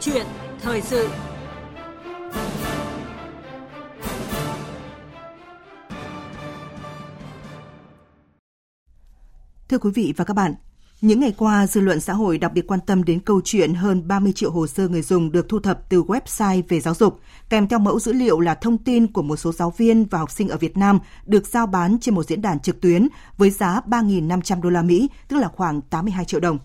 chuyện thời sự Thưa quý vị và các bạn, những ngày qua, dư luận xã hội đặc biệt quan tâm đến câu chuyện hơn 30 triệu hồ sơ người dùng được thu thập từ website về giáo dục, kèm theo mẫu dữ liệu là thông tin của một số giáo viên và học sinh ở Việt Nam được giao bán trên một diễn đàn trực tuyến với giá 3.500 đô la Mỹ, tức là khoảng 82 triệu đồng.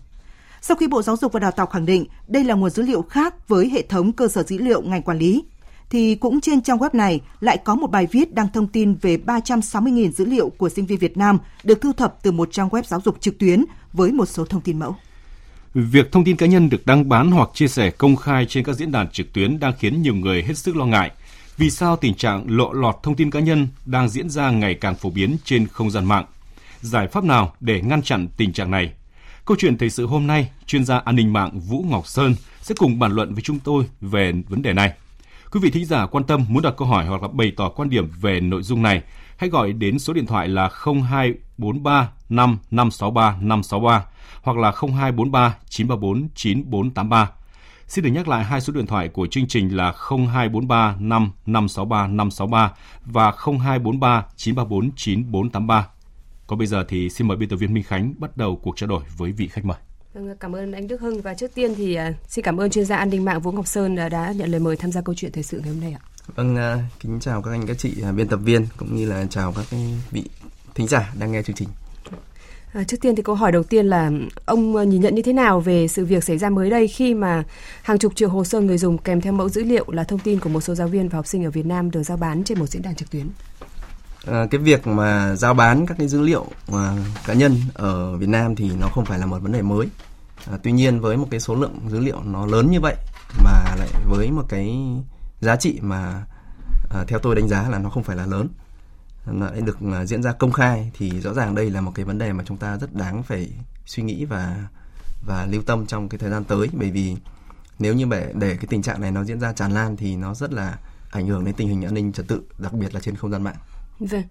Sau khi Bộ Giáo dục và Đào tạo khẳng định đây là nguồn dữ liệu khác với hệ thống cơ sở dữ liệu ngành quản lý, thì cũng trên trang web này lại có một bài viết đăng thông tin về 360.000 dữ liệu của sinh viên Việt Nam được thu thập từ một trang web giáo dục trực tuyến với một số thông tin mẫu. Việc thông tin cá nhân được đăng bán hoặc chia sẻ công khai trên các diễn đàn trực tuyến đang khiến nhiều người hết sức lo ngại. Vì sao tình trạng lộ lọt thông tin cá nhân đang diễn ra ngày càng phổ biến trên không gian mạng? Giải pháp nào để ngăn chặn tình trạng này? Câu chuyện thời sự hôm nay, chuyên gia an ninh mạng Vũ Ngọc Sơn sẽ cùng bàn luận với chúng tôi về vấn đề này. Quý vị thính giả quan tâm muốn đặt câu hỏi hoặc là bày tỏ quan điểm về nội dung này, hãy gọi đến số điện thoại là 0243 5563 563 hoặc là 0243 934 9483. Xin được nhắc lại hai số điện thoại của chương trình là 0243 5563 563 và 0243 934 9483. Còn bây giờ thì xin mời biên tập viên Minh Khánh bắt đầu cuộc trao đổi với vị khách mời. Vâng, cảm ơn anh Đức Hưng và trước tiên thì uh, xin cảm ơn chuyên gia an ninh mạng Vũ Ngọc Sơn đã nhận lời mời tham gia câu chuyện thời sự ngày hôm nay ạ. Vâng, uh, kính chào các anh các chị uh, biên tập viên cũng như là chào các vị thính giả đang nghe chương trình. À, trước tiên thì câu hỏi đầu tiên là ông nhìn nhận như thế nào về sự việc xảy ra mới đây khi mà hàng chục triệu hồ sơ người dùng kèm theo mẫu dữ liệu là thông tin của một số giáo viên và học sinh ở Việt Nam được giao bán trên một diễn đàn trực tuyến? À, cái việc mà giao bán các cái dữ liệu mà cá nhân ở Việt Nam thì nó không phải là một vấn đề mới. À, tuy nhiên với một cái số lượng dữ liệu nó lớn như vậy mà lại với một cái giá trị mà à, theo tôi đánh giá là nó không phải là lớn lại được à, diễn ra công khai thì rõ ràng đây là một cái vấn đề mà chúng ta rất đáng phải suy nghĩ và và lưu tâm trong cái thời gian tới bởi vì nếu như để để cái tình trạng này nó diễn ra tràn lan thì nó rất là ảnh hưởng đến tình hình an ninh trật tự đặc biệt là trên không gian mạng. Vâng.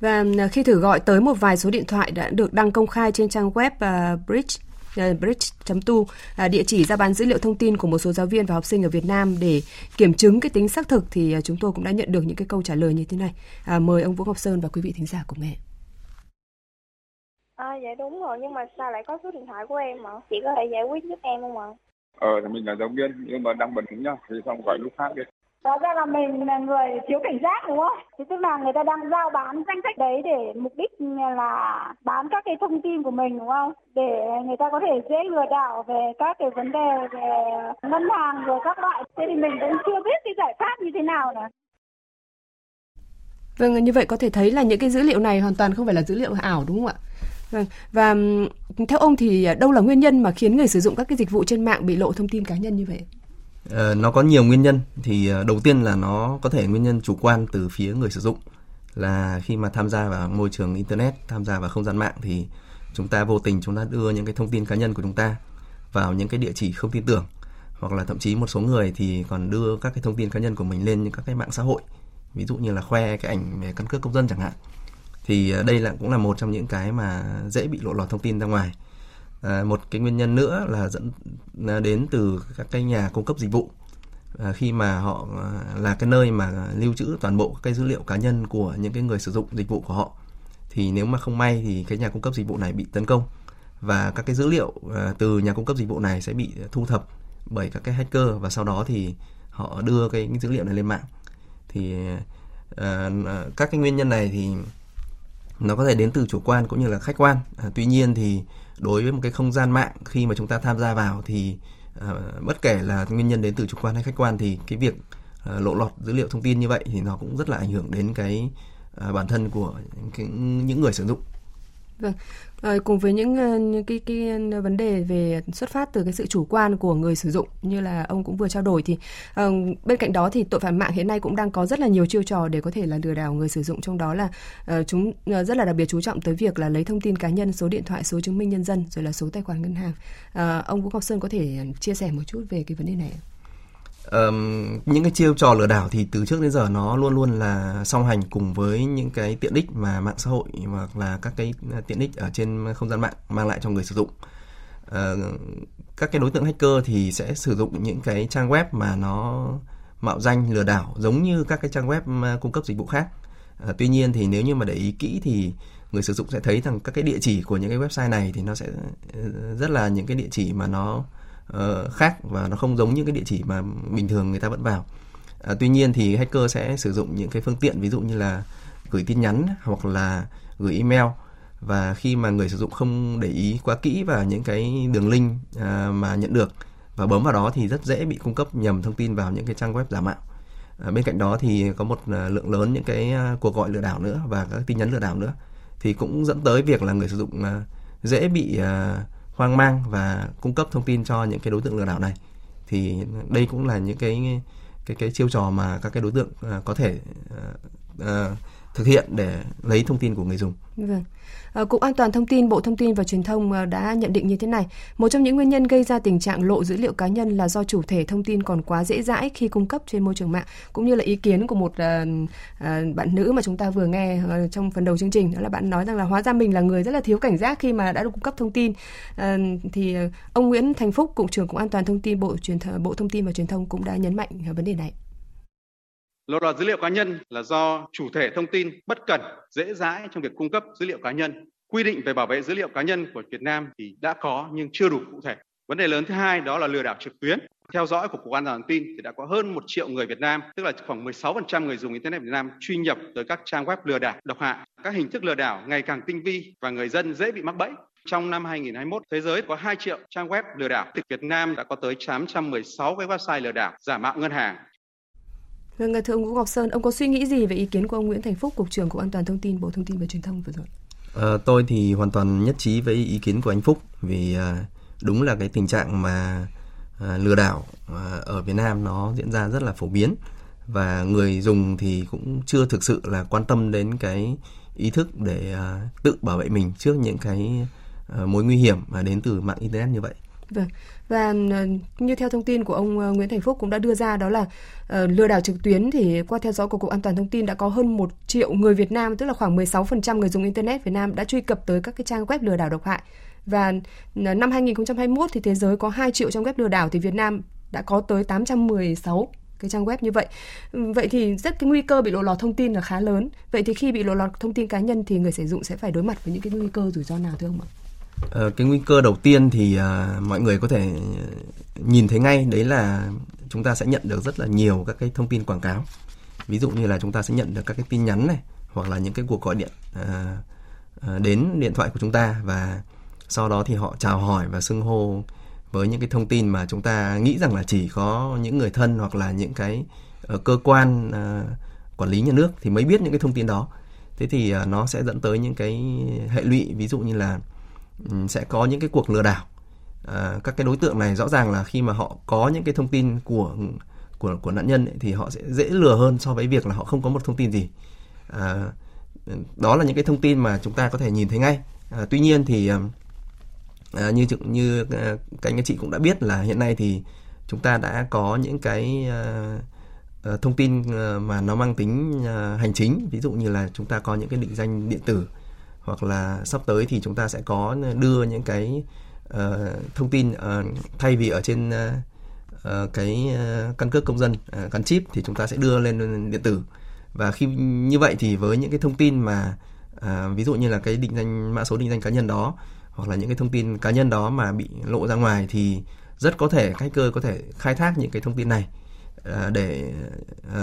Và à, khi thử gọi tới một vài số điện thoại đã được đăng công khai trên trang web uh, Bridge uh, bridge.tu địa chỉ ra bán dữ liệu thông tin của một số giáo viên và học sinh ở Việt Nam để kiểm chứng cái tính xác thực thì chúng tôi cũng đã nhận được những cái câu trả lời như thế này. Uh, mời ông Vũ Ngọc Sơn và quý vị thính giả cùng nghe. À, dạ đúng rồi nhưng mà sao lại có số điện thoại của em ạ? Chị có thể giải quyết giúp em không ạ? Ờ thì mình là giáo viên nhưng mà đăng bình tĩnh nhá thì xong gọi lúc khác đi Rõ ra là mình là người thiếu cảnh giác đúng không? Thì tức là người ta đang giao bán danh sách đấy để mục đích là bán các cái thông tin của mình đúng không? Để người ta có thể dễ lừa đảo về các cái vấn đề về ngân hàng rồi các loại. Thế thì mình cũng chưa biết cái giải pháp như thế nào nữa. Vâng, như vậy có thể thấy là những cái dữ liệu này hoàn toàn không phải là dữ liệu ảo đúng không ạ? Vâng, và theo ông thì đâu là nguyên nhân mà khiến người sử dụng các cái dịch vụ trên mạng bị lộ thông tin cá nhân như vậy? Uh, nó có nhiều nguyên nhân. Thì uh, đầu tiên là nó có thể nguyên nhân chủ quan từ phía người sử dụng. Là khi mà tham gia vào môi trường internet tham gia vào không gian mạng thì chúng ta vô tình chúng ta đưa những cái thông tin cá nhân của chúng ta vào những cái địa chỉ không tin tưởng. Hoặc là thậm chí một số người thì còn đưa các cái thông tin cá nhân của mình lên những các cái mạng xã hội. Ví dụ như là khoe cái ảnh về căn cước công dân chẳng hạn. Thì uh, đây là cũng là một trong những cái mà dễ bị lộ lọt thông tin ra ngoài. À, một cái nguyên nhân nữa là dẫn à, đến từ các cái nhà cung cấp dịch vụ. À, khi mà họ à, là cái nơi mà lưu trữ toàn bộ cái dữ liệu cá nhân của những cái người sử dụng dịch vụ của họ thì nếu mà không may thì cái nhà cung cấp dịch vụ này bị tấn công và các cái dữ liệu à, từ nhà cung cấp dịch vụ này sẽ bị thu thập bởi các cái hacker và sau đó thì họ đưa cái, cái dữ liệu này lên mạng. Thì à, à các cái nguyên nhân này thì nó có thể đến từ chủ quan cũng như là khách quan. À, tuy nhiên thì đối với một cái không gian mạng khi mà chúng ta tham gia vào thì à, bất kể là nguyên nhân đến từ chủ quan hay khách quan thì cái việc à, lộ lọt dữ liệu thông tin như vậy thì nó cũng rất là ảnh hưởng đến cái à, bản thân của cái, những người sử dụng. Vâng, à, cùng với những, ờ, những cái cái ờ, vấn đề về xuất phát từ cái sự chủ quan của người sử dụng như là ông cũng vừa trao đổi thì à, bên cạnh đó thì tội phạm mạng hiện nay cũng đang có rất là nhiều chiêu trò để có thể là lừa đảo người sử dụng. Trong đó là à, chúng à, rất là đặc biệt chú trọng tới việc là lấy thông tin cá nhân, số điện thoại, số chứng minh nhân dân rồi là số tài khoản ngân hàng. À, ông Vũ Ngọc Sơn có thể chia sẻ một chút về cái vấn đề này um, những cái chiêu trò lừa đảo thì từ trước đến giờ nó luôn luôn là song hành cùng với những cái tiện ích mà mạng xã hội hoặc là các cái à, tiện ích ở trên không gian mạng mang lại cho người sử dụng ờ, các cái đối tượng hacker thì sẽ sử dụng những cái trang web mà nó mạo danh lừa đảo giống như các cái trang web à, cung cấp dịch vụ khác. uh, tuy nhiên thì nếu như mà để ý kỹ thì người sử dụng sẽ thấy rằng các cái địa chỉ của những cái website này thì nó sẽ ờ, rất là những cái địa chỉ mà nó uh, khác và nó không giống những cái địa chỉ mà bình thường người ta vẫn vào. uh, tuy nhiên thì hacker sẽ sử dụng những cái phương tiện ví dụ như là gửi tin nhắn hoặc là gửi email và khi mà người sử dụng không để ý quá kỹ vào những cái đường link uh, mà nhận được và bấm vào đó thì rất dễ bị cung cấp nhầm thông tin vào những cái trang web giả mạo. À, bên cạnh đó thì có một lượng lớn những cái cuộc gọi lừa đảo nữa và các tin nhắn lừa đảo nữa thì cũng dẫn tới việc là người sử dụng dễ bị hoang mang và cung cấp thông tin cho những cái đối tượng lừa đảo này. Thì đây cũng là những cái cái cái chiêu trò mà các cái đối tượng à, có thể uh, uh, thực hiện để lấy thông tin của người dùng. Vâng. Ờ, Cục An toàn Thông tin Bộ Thông tin và Truyền thông ờ, đã nhận định như thế này. Một trong những nguyên nhân gây ra tình trạng lộ dữ liệu cá nhân là do chủ thể thông tin còn quá dễ dãi khi cung cấp trên môi trường mạng, cũng như là ý kiến của một ờ, bạn nữ mà chúng ta vừa nghe trong phần đầu chương trình, đó là bạn nói rằng là hóa ra mình là người rất là thiếu cảnh giác khi mà đã được cung cấp thông tin. Thì ông Nguyễn Thành Phúc, Cục trưởng Cục An toàn Thông tin Bộ Truyền Bộ Thông tin và Truyền thông cũng đã nhấn mạnh vấn đề này. Lộ lọt dữ liệu cá nhân là do chủ thể thông tin bất cẩn, dễ dãi trong việc cung cấp dữ liệu cá nhân. Quy định về bảo vệ dữ liệu cá nhân của Việt Nam thì đã có nhưng chưa đủ cụ thể. Vấn đề lớn thứ hai đó là lừa đảo trực tuyến. Theo dõi của Cục An toàn thông tin thì đã có hơn một triệu người Việt Nam, tức là khoảng 16% người dùng Internet Việt Nam truy nhập tới các trang web lừa đảo, độc hại. Các hình thức lừa đảo ngày càng tinh vi và người dân dễ bị mắc bẫy. Trong năm 2021, thế giới có 2 triệu trang web lừa đảo. Thì Việt Nam đã có tới 816 cái website lừa đảo giả mạo ngân hàng, Vâng, thưa ông Vũ Ngọc Sơn, ông có suy nghĩ gì về ý kiến của ông Nguyễn Thành Phúc, Cục trưởng Cục An toàn Thông tin Bộ Thông tin và Truyền thông vừa rồi? À, tôi thì hoàn toàn nhất trí với ý kiến của anh Phúc vì à, đúng là cái tình trạng mà à, lừa đảo à, ở Việt Nam nó diễn ra rất là phổ biến và người dùng thì cũng chưa thực sự là quan tâm đến cái ý thức để à, tự bảo vệ mình trước những cái à, mối nguy hiểm mà đến từ mạng internet như vậy. Vâng. Và ờ, như theo thông tin của ông ờ, Nguyễn Thành Phúc cũng đã đưa ra đó là uh, lừa đảo trực tuyến thì qua theo dõi của Cục An toàn Thông tin đã có hơn 1 triệu người Việt Nam, tức là khoảng 16% người dùng Internet Việt Nam đã truy cập tới các cái trang web lừa đảo độc hại. Và năm 2021 thì thế giới có 2 triệu trang web lừa đảo thì Việt Nam đã có tới 816 cái trang web như vậy. Vậy thì rất cái nguy cơ bị lộ lọt thông tin là khá lớn. Vậy thì khi bị lộ lọt thông tin cá nhân thì người sử dụng sẽ phải đối mặt với những cái nguy cơ rủi ro nào thưa ông ạ? Ờ, cái nguy cơ đầu tiên thì à, mọi người có thể nhìn thấy ngay đấy là chúng ta sẽ nhận được rất là nhiều các cái thông tin quảng cáo. Ví dụ như là chúng ta sẽ nhận được các cái tin nhắn này hoặc là những cái cuộc gọi điện à, à đến điện thoại của chúng ta và sau đó thì họ chào hỏi và xưng hô với những cái thông tin mà chúng ta nghĩ rằng là chỉ có những người thân hoặc là những cái uh, cơ quan uh, quản lý nhà nước thì mới biết những cái thông tin đó. Thế thì uh, nó sẽ dẫn tới những cái hệ lụy ví dụ như là Ừ, sẽ có những cái cuộc lừa đảo. À, các cái đối tượng này rõ ràng là khi mà họ có những cái thông tin của của của nạn nhân ấy, thì họ sẽ dễ lừa hơn so với việc là họ không có một thông tin gì. À, đó là những cái thông tin mà chúng ta có thể nhìn thấy ngay. À, tuy nhiên thì à, à như như à, các anh chị cũng đã biết là hiện nay thì chúng ta đã có những cái à, à thông tin à, mà nó mang tính à, hành chính. Ví dụ như là chúng ta có những cái định danh điện tử hoặc là sắp tới thì chúng ta sẽ có đưa những cái uh, thông tin uh, thay vì ở trên uh, uh, cái uh, căn cước công dân uh, gắn chip thì chúng ta sẽ đưa lên điện tử. Và khi như vậy thì với những cái thông tin mà uh, ví dụ như là cái định danh mã số định danh cá nhân đó hoặc là những cái thông tin cá nhân đó mà bị lộ ra ngoài thì rất có thể hacker có thể khai thác những cái thông tin này uh, để uh,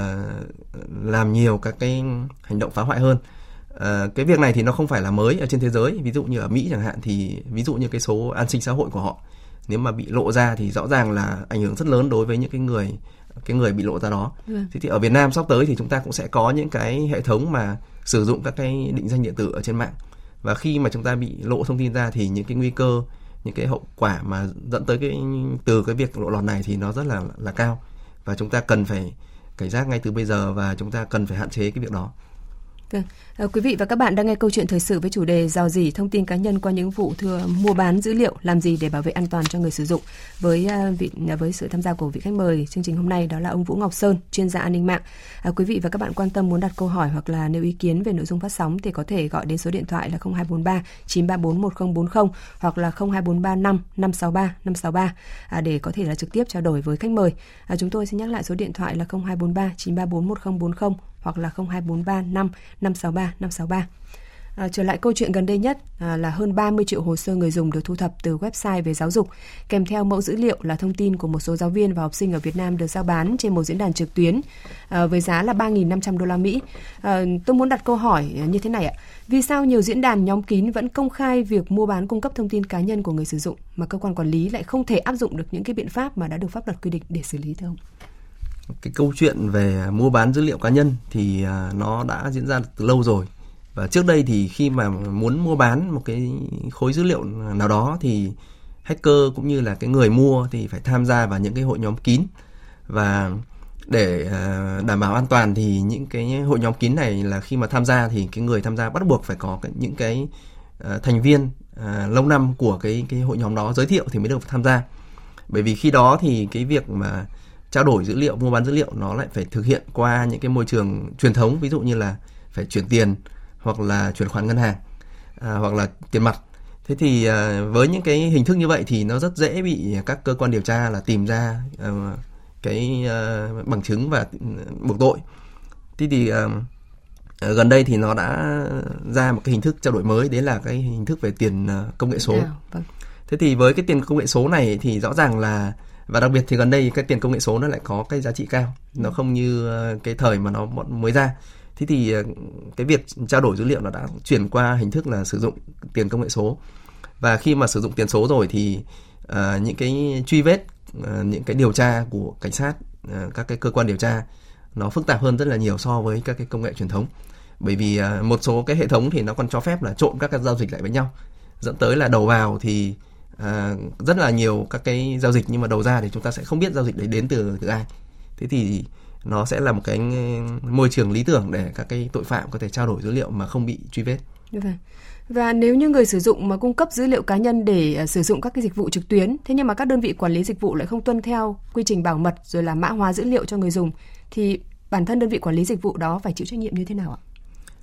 làm nhiều các cái hành động phá hoại hơn. À, cái việc này thì nó không phải là mới ở trên thế giới ví dụ như ở Mỹ chẳng hạn thì ví dụ như cái số an sinh xã hội của họ nếu mà bị lộ ra thì rõ ràng là ảnh hưởng rất lớn đối với những cái người cái người bị lộ ra đó. Ừ. Thế thì ở Việt Nam sắp tới thì chúng ta cũng sẽ có những cái hệ thống mà sử dụng các cái định danh điện tử ở trên mạng và khi mà chúng ta bị lộ thông tin ra thì những cái nguy cơ những cái hậu quả mà dẫn tới cái từ cái việc lộ lọt này thì nó rất là là cao và chúng ta cần phải cảnh giác ngay từ bây giờ và chúng ta cần phải hạn chế cái việc đó. Vâng, à, quý vị và các bạn đang nghe câu chuyện thời sự với chủ đề dò dỉ thông tin cá nhân qua những vụ thừa mua bán dữ liệu làm gì để bảo vệ an toàn cho người sử dụng. Với uh, vị ờ, với sự tham gia của vị khách mời chương trình hôm nay đó là ông Vũ Ngọc Sơn, chuyên gia an ninh mạng. À, quý vị và các bạn quan tâm muốn đặt câu hỏi hoặc là nêu ý kiến về nội dung phát sóng thì có thể gọi đến số điện thoại là 0243 934 1040 hoặc là 02435 563 563 à, để có thể là trực tiếp trao đổi với khách mời. À, chúng tôi xin nhắc lại số điện thoại là 0243 934 1040 hoặc là 0243 5 563 563. À, trở lại câu chuyện gần đây nhất à, là hơn 30 triệu hồ sơ người dùng được thu thập từ website về giáo dục, kèm theo mẫu dữ liệu là thông tin của một số giáo viên và học sinh ở Việt Nam được giao bán trên một diễn đàn trực tuyến à, với giá là 3.500 đô la Mỹ. À, tôi muốn đặt câu hỏi như thế này ạ: Vì sao nhiều diễn đàn nhóm kín vẫn công khai việc mua bán cung cấp thông tin cá nhân của người sử dụng mà cơ quan quản lý lại không thể áp dụng được những cái biện pháp mà đã được pháp luật quy định để xử lý thưa ông? Cái câu chuyện về mua bán dữ liệu cá nhân thì à, nó đã diễn ra từ lâu rồi. Và trước đây thì khi mà muốn mua bán một cái khối dữ liệu nào đó thì hacker cũng như là cái người mua thì phải tham gia vào những cái hội nhóm kín. Và để à, đảm bảo an toàn thì những cái hội nhóm kín này là khi mà tham gia thì cái người tham gia bắt buộc phải có những cái à, thành viên lâu năm của cái cái hội nhóm đó giới thiệu thì mới được tham gia. Bởi vì khi đó thì cái việc mà trao đổi dữ liệu mua bán dữ liệu nó lại phải thực hiện qua những cái môi trường truyền thống ví dụ như là phải chuyển tiền hoặc là chuyển khoản ngân hàng à, hoặc là tiền mặt. Thế thì à, với những cái hình thức như vậy thì nó rất dễ bị các cơ quan điều tra là tìm ra à, cái à, bằng chứng và buộc tội. Thế thì à, gần đây thì nó đã ra một cái hình thức trao đổi mới đấy là cái hình thức về tiền à, công nghệ số. Vâng. thế thì với cái tiền công nghệ số này thì rõ ràng là và đặc biệt thì gần đây cái tiền công nghệ số nó lại có cái giá trị cao. Nó không như ờ, cái thời mà nó mới ra. Thế thì ờ, cái việc trao đổi dữ liệu nó đã chuyển qua hình thức là sử dụng tiền công nghệ số. Và khi mà sử dụng tiền số rồi thì uh, những cái truy vết uh, những cái điều tra của cảnh sát uh, các cái cơ quan điều tra nó phức tạp hơn rất là nhiều so với các cái công nghệ truyền thống. Bởi vì uh, một số cái hệ thống thì nó còn cho phép là trộn các cái giao dịch lại với nhau. Dẫn tới là đầu vào thì à, rất là nhiều các cái giao dịch nhưng mà đầu ra thì chúng ta sẽ không biết giao dịch đấy đến từ từ ai thế thì nó sẽ là một cái ừ, môi trường lý tưởng để các cái tội phạm có thể trao đổi dữ liệu mà không bị truy vết. Dạ vâng. Và nếu như người sử dụng mà cung cấp dữ liệu cá nhân để à, sử dụng các cái dịch vụ trực tuyến, thế nhưng mà các đơn vị quản lý dịch vụ lại không tuân theo quy trình bảo mật rồi là mã hóa dữ liệu cho người dùng thì bản thân đơn vị quản lý dịch vụ đó phải chịu trách nhiệm như thế nào ạ?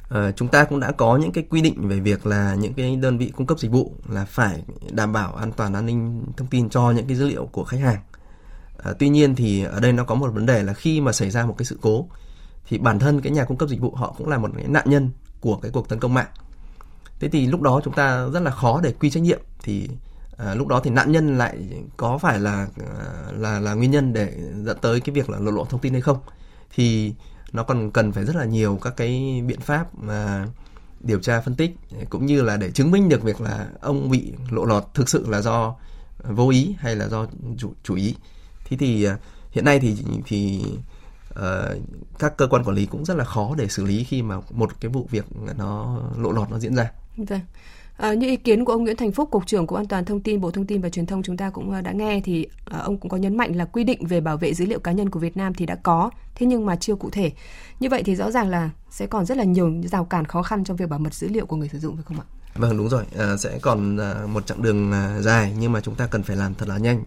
À, chúng ta cũng đã có những cái quy định về việc là những cái đơn vị cung cấp dịch vụ là phải đảm bảo an toàn an ninh thông tin cho những cái dữ liệu của khách hàng. À, tuy nhiên thì ở đây nó có một vấn đề là khi mà xảy ra một cái sự cố thì bản thân cái nhà cung cấp dịch vụ họ cũng là một cái nạn nhân của cái cuộc tấn công mạng. Thế thì lúc đó chúng ta rất là khó để quy trách nhiệm thì à, lúc đó thì nạn nhân lại có phải là là là nguyên nhân để dẫn tới cái việc là lộ lọt thông tin hay không? Thì nó còn cần phải rất là nhiều các cái biện pháp mà điều tra phân tích cũng như là để chứng minh được việc là ông bị lộ lọt thực sự là do vô ý hay là do chủ chủ ý thế thì à, hiện nay thì thì uh, các cơ quan quản lý cũng rất là khó để xử lý khi mà một cái vụ việc nó lộ lọt nó diễn ra. Vâng. À, như ý kiến của ông Nguyễn Thành Phúc, Cục trưởng Cục An toàn Thông tin Bộ Thông tin và Truyền thông chúng ta cũng à, đã nghe thì à, ông cũng có nhấn mạnh là quy định về bảo vệ dữ liệu cá nhân của Việt Nam thì đã có, thế nhưng mà chưa cụ thể. Như vậy thì rõ ràng là sẽ còn rất là nhiều rào cản khó khăn trong việc bảo mật dữ liệu của người sử dụng phải không ạ? Vâng đúng rồi, à, sẽ còn à, một chặng đường à, dài nhưng mà chúng ta cần phải làm thật là nhanh.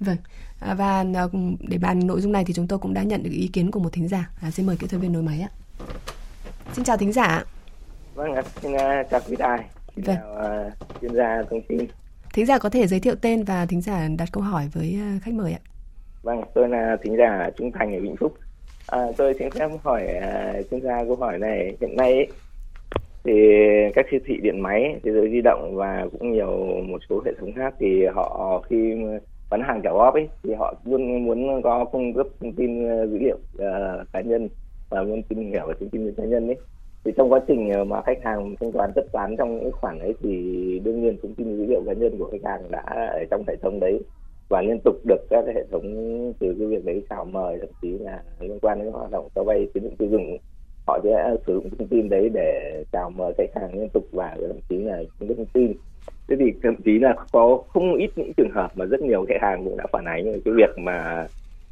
Vâng. À, và à, để bàn nội dung này thì chúng tôi cũng đã nhận được ý kiến của một thính giả. À, xin mời kỹ thuật viên nối máy ạ. Xin chào thính giả. Vâng, xin chào quý đài. Vâng. Chào uh, chuyên gia thông tin. Thính giả có thể giới thiệu tên và thính giả đặt câu hỏi với uh, khách mời ạ. Vâng, tôi là thính giả Trung Thành ở Vĩnh Phúc. À, tôi xin phép hỏi uh, chuyên gia câu hỏi này. Hiện nay ấy, thì các siêu thị điện máy, thế giới di động và cũng nhiều một số hệ thống khác thì họ khi bán hàng trả góp ấy thì họ luôn muốn có cung cấp thông tin dữ liệu uh, cá nhân và muốn tìm hiểu về thông tin cá nhân ấy thì trong quá trình ờ, mà khách hàng thanh toán tất toán trong những khoản ấy thì đương nhiên thông tin dữ liệu cá nhân của khách hàng đã ở trong hệ thống đấy và liên tục được các hệ thống từ cái việc đấy chào mời, thậm chí là liên quan đến hoạt động cho vay tín dụng tiêu dùng, họ sẽ ờ, sử dụng thông tin đấy để chào mời khách hàng liên tục và thậm chí là những thông tin. Thế thì thậm chí là có không ít những trường hợp mà rất nhiều khách hàng cũng đã phản ánh về cái việc mà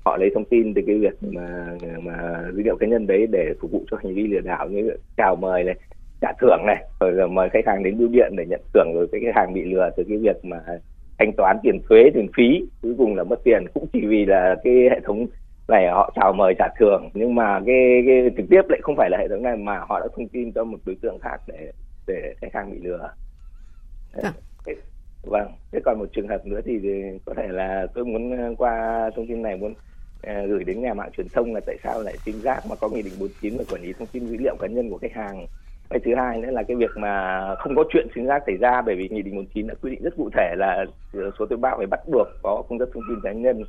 họ lấy thông tin từ cái việc mà mà dữ liệu cá nhân đấy để phục vụ cho hành vi lừa đảo như chào mời này trả thưởng này rồi là mời khách hàng đến bưu điện để nhận thưởng rồi cái khách hàng bị lừa từ cái việc mà thanh toán tiền thuế tiền phí cuối cùng là mất tiền. Cũng chỉ vì là cái hệ thống này họ chào mời trả thưởng nhưng mà cái, cái trực tiếp lại không phải là hệ thống này mà họ đã thông tin cho một đối tượng khác để để khách hàng bị lừa. Dạ. vâng. Thế còn một trường hợp nữa thì, có thể là tôi muốn ờ, qua thông tin này muốn gửi đến nhà mạng truyền thông là tại sao lại sim giác mà có nghị định 49 về quản lý thông tin dữ liệu cá nhân của khách hàng cái thứ hai nữa là cái việc mà không có chuyện sim giác xảy ra bởi vì nghị định 49 đã quy định rất cụ thể là số thuế bao phải bắt buộc có cung cấp thông tin cá nhân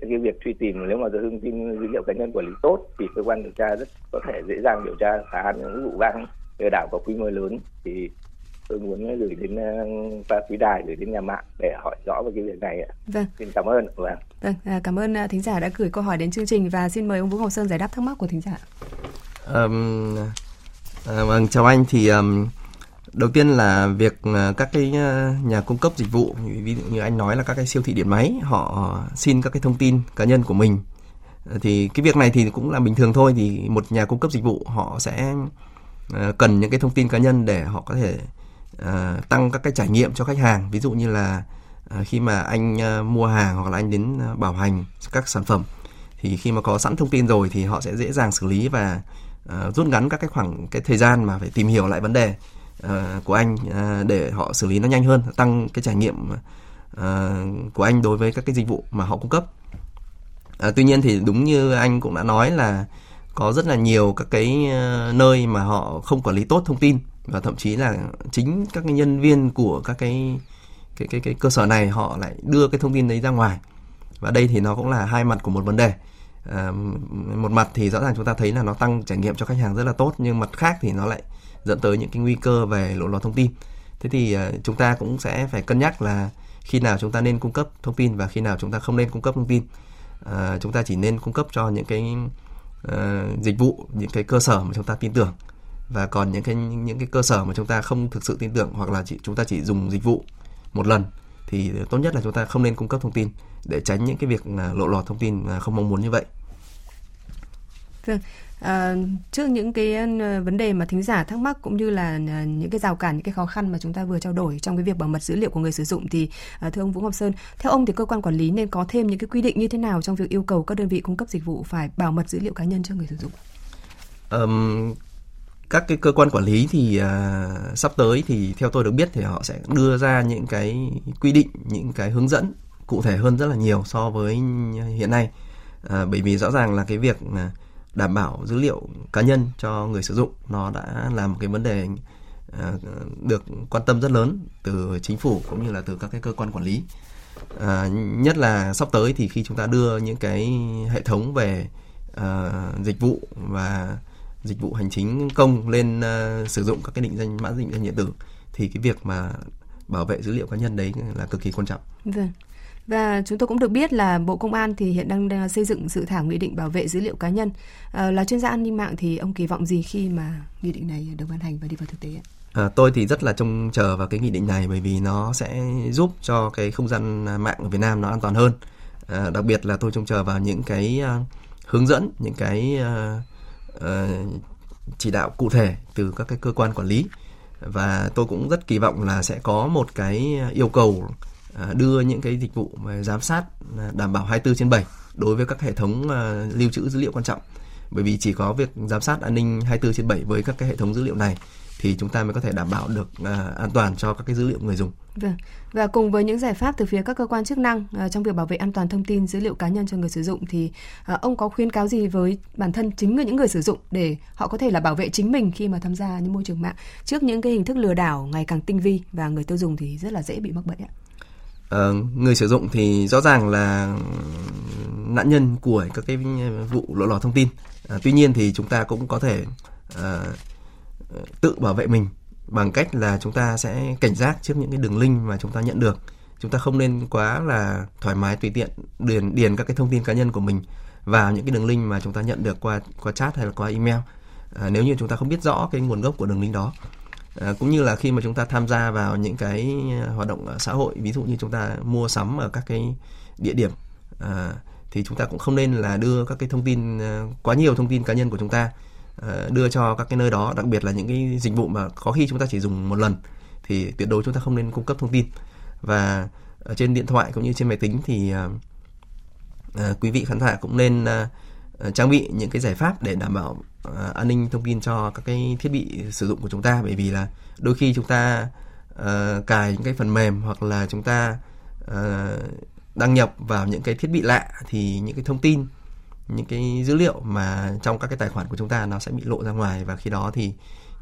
cái việc truy tìm nếu mà thông tin dữ liệu cá nhân quản lý tốt thì cơ quan điều tra rất có thể dễ dàng điều tra phá án những vụ án lừa đảo có quy mô lớn thì tôi muốn gửi đến uh, quý đài gửi đến nhà mạng để hỏi rõ về cái việc này ạ. Vâng. Xin cảm ơn. Vâng. Vâng, à, cảm ơn à, thính giả đã gửi câu hỏi đến chương trình và xin mời ông Vũ Ngọc Sơn giải đáp thắc mắc của thính giả. Um, à, vâng, chào anh. Thì um, đầu tiên là việc uh, các cái uh, nhà cung cấp dịch vụ ví dụ như anh nói là các cái siêu thị điện máy họ xin các cái thông tin cá nhân của mình. Ờ, thì cái việc này thì cũng là bình thường thôi. Thì một nhà cung cấp dịch vụ họ sẽ uh, cần những cái thông tin cá nhân để họ có thể uh, tăng các cái trải nghiệm cho khách hàng. Ví dụ như là uh, À, khi mà anh à, mua hàng hoặc là anh đến à, bảo hành các sản phẩm thì khi mà có sẵn thông tin rồi thì họ sẽ dễ dàng xử lý và uh, rút ngắn các cái khoảng cái thời gian mà phải tìm hiểu lại vấn đề uh, của anh uh, để họ xử lý nó nhanh hơn tăng cái trải nghiệm uh, của anh đối với các cái dịch vụ mà họ cung cấp. Uh, tuy nhiên thì đúng như anh cũng đã nói là có rất là nhiều các cái nơi mà họ không quản lý tốt thông tin và thậm chí là chính các cái nhân viên của các cái cái cái cái cơ sở này họ lại đưa cái thông tin đấy ra ngoài. Và đây thì nó cũng là hai mặt của một vấn đề. À, một mặt thì rõ ràng chúng ta thấy là nó tăng trải nghiệm cho khách hàng rất là tốt nhưng mặt khác thì nó lại dẫn tới những cái nguy cơ về lộ lọt thông tin. Thế thì uh, chúng ta cũng sẽ phải cân nhắc là khi nào chúng ta nên cung cấp thông tin và khi nào chúng ta không nên cung cấp thông tin. À, chúng ta chỉ nên cung cấp cho những cái uh, dịch vụ những cái cơ sở mà chúng ta tin tưởng. Và còn những cái những cái cơ sở mà chúng ta không thực sự tin tưởng hoặc là chỉ, chúng ta chỉ dùng dịch vụ một lần thì tốt nhất là chúng ta không nên cung cấp thông tin để tránh những cái việc là lộ lọt thông tin không mong muốn như vậy. Vâng. À, trước những cái vấn đề mà thính giả thắc mắc cũng như là những cái rào cản những cái khó khăn mà chúng ta vừa trao đổi trong cái việc bảo mật dữ liệu của người sử dụng thì à, thưa ông Vũ Ngọc Sơn theo ông thì cơ quan quản lý nên có thêm những cái quy định như thế nào trong việc yêu cầu các đơn vị cung cấp dịch vụ phải bảo mật dữ liệu cá nhân cho người sử dụng um, các cái cơ quan quản lý thì uh, sắp tới thì theo tôi được biết thì họ sẽ đưa ra những cái quy định những cái hướng dẫn cụ thể hơn rất là nhiều so với hiện nay. À, bởi vì rõ ràng là cái việc đảm bảo dữ liệu cá nhân cho người sử dụng nó đã là một cái vấn đề à, được quan tâm rất lớn từ chính phủ cũng như là từ các cái cơ quan quản lý. À, nhất là sắp tới thì khi chúng ta đưa những cái hệ thống về à, dịch vụ và dịch vụ hành chính công lên uh, sử dụng các cái định danh mã định danh điện tử thì cái việc mà bảo vệ dữ liệu cá nhân đấy là cực kỳ quan trọng. Vâng. Và chúng tôi cũng được biết là Bộ Công an thì hiện đang, đang xây dựng dự thảo nghị định bảo vệ dữ liệu cá nhân. À, là chuyên gia an ninh mạng thì ông kỳ vọng gì khi mà nghị định này được ban hành và đi vào thực tế ạ? À, tôi thì rất là trông chờ vào cái nghị định này bởi vì nó sẽ giúp cho cái không gian mạng ở Việt Nam nó an toàn hơn. À, đặc biệt là tôi trông chờ vào những cái uh, hướng dẫn, những cái uh, uh, Ờ, chỉ đạo cụ thể từ các cái cơ quan quản lý và tôi cũng rất kỳ vọng là sẽ có một cái yêu cầu ờ, đưa những cái dịch vụ về giám sát ờ, đảm bảo 24 trên 7 đối với các hệ thống lưu trữ dữ liệu quan trọng. Bởi vì chỉ có việc giám sát an ninh 24 trên 7 với các cái hệ thống dữ liệu này thì chúng ta mới có thể đảm bảo được an toàn cho các cái dữ liệu người dùng. Vâng. Và cùng với những giải pháp từ phía các cơ quan chức năng trong việc bảo vệ an toàn thông tin dữ liệu cá nhân cho người sử dụng thì ông có khuyên cáo gì với bản thân chính người những người sử dụng để họ có thể là bảo vệ chính mình khi mà tham gia những môi trường mạng trước những cái hình thức lừa đảo ngày càng tinh vi và người tiêu dùng thì rất là dễ bị mắc bẫy ạ? uh, người sử dụng thì rõ ràng là nạn nhân của các cái vụ lộ lọt thông tin. Uh, tuy nhiên thì chúng ta cũng có thể uh, tự bảo vệ mình bằng cách là chúng ta sẽ cảnh giác trước những cái đường link mà chúng ta nhận được. Chúng ta không nên quá là thoải mái tùy tiện điền điền các cái thông tin cá nhân của mình vào những cái đường link mà chúng ta nhận được qua qua chat hay là qua email. À, nếu như chúng ta không biết rõ cái nguồn gốc của đường link đó À, cũng như là khi mà chúng ta tham gia vào những cái à, hoạt động à, xã hội ví dụ như chúng ta mua sắm ở các cái địa điểm à, thì chúng ta cũng không nên là đưa các cái thông tin à, quá nhiều thông tin cá nhân của chúng ta Ờ, đưa cho các cái nơi đó đặc biệt là những cái dịch vụ mà có khi chúng ta chỉ dùng một lần thì tuyệt đối chúng ta không nên cung cấp thông tin. Và ở trên điện thoại cũng như trên máy tính thì uh, quý vị khán giả cũng nên uh, trang bị những cái giải pháp để đảm bảo uh, an ninh thông tin cho các cái thiết bị sử dụng của chúng ta. Bởi vì là đôi khi chúng ta uh, cài những cái phần mềm hoặc là chúng ta uh, đăng nhập vào những cái thiết bị lạ thì những cái thông tin những cái dữ liệu mà trong các cái tài khoản của chúng ta nó sẽ bị lộ ra ngoài và khi đó thì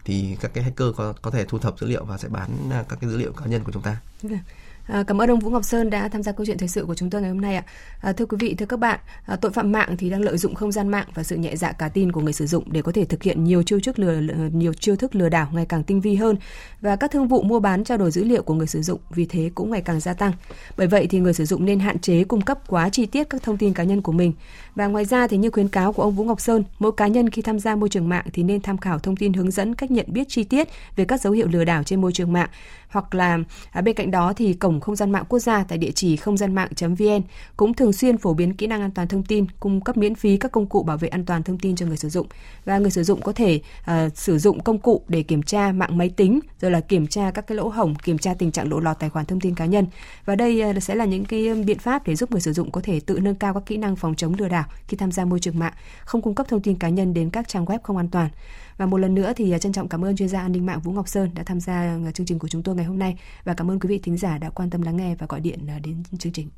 thì các cái hacker có có thể thu thập dữ liệu và sẽ bán à, các cái dữ liệu cá nhân của chúng ta. Dạ. À, cảm ơn ông Vũ Ngọc Sơn đã tham gia câu chuyện thời sự của chúng tôi ngày hôm nay ạ. À, thưa quý vị, thưa các bạn, à, tội phạm mạng thì đang lợi dụng không gian mạng và sự nhẹ dạ cả tin của người sử dụng để có thể thực hiện nhiều chiêu thức lừa nhiều chiêu thức lừa đảo ngày càng tinh vi hơn và các thương vụ mua bán trao đổi dữ liệu của người sử dụng vì thế cũng ngày càng gia tăng. Bởi vậy thì người sử dụng nên hạn chế cung cấp quá chi tiết các thông tin cá nhân của mình. Và ngoài ra thì như khuyến cáo của ông Vũ Ngọc Sơn, mỗi cá nhân khi tham gia môi trường mạng thì nên tham khảo thông tin hướng dẫn cách nhận biết chi tiết về các dấu hiệu lừa đảo trên môi trường mạng hoặc là à, bên cạnh đó thì cổng không gian mạng quốc gia tại địa chỉ không gian mạng.vn cũng thường xuyên phổ biến kỹ năng an toàn thông tin, cung cấp miễn phí các công cụ bảo vệ an toàn thông tin cho người sử dụng và người sử dụng có thể uh, sử dụng công cụ để kiểm tra mạng máy tính rồi là kiểm tra các cái lỗ hổng, kiểm tra tình trạng lộ lọt tài khoản thông tin cá nhân và đây uh, sẽ là những cái biện pháp để giúp người sử dụng có thể tự nâng cao các kỹ năng phòng chống lừa đảo khi tham gia môi trường mạng, không cung cấp thông tin cá nhân đến các trang web không an toàn. Và một lần nữa thì à, trân trọng cảm ơn chuyên gia an ninh mạng Vũ Ngọc Sơn đã tham gia à, chương trình của chúng tôi ngày hôm nay và cảm ơn quý vị thính giả đã quan tâm lắng nghe và gọi điện à, đến chương trình.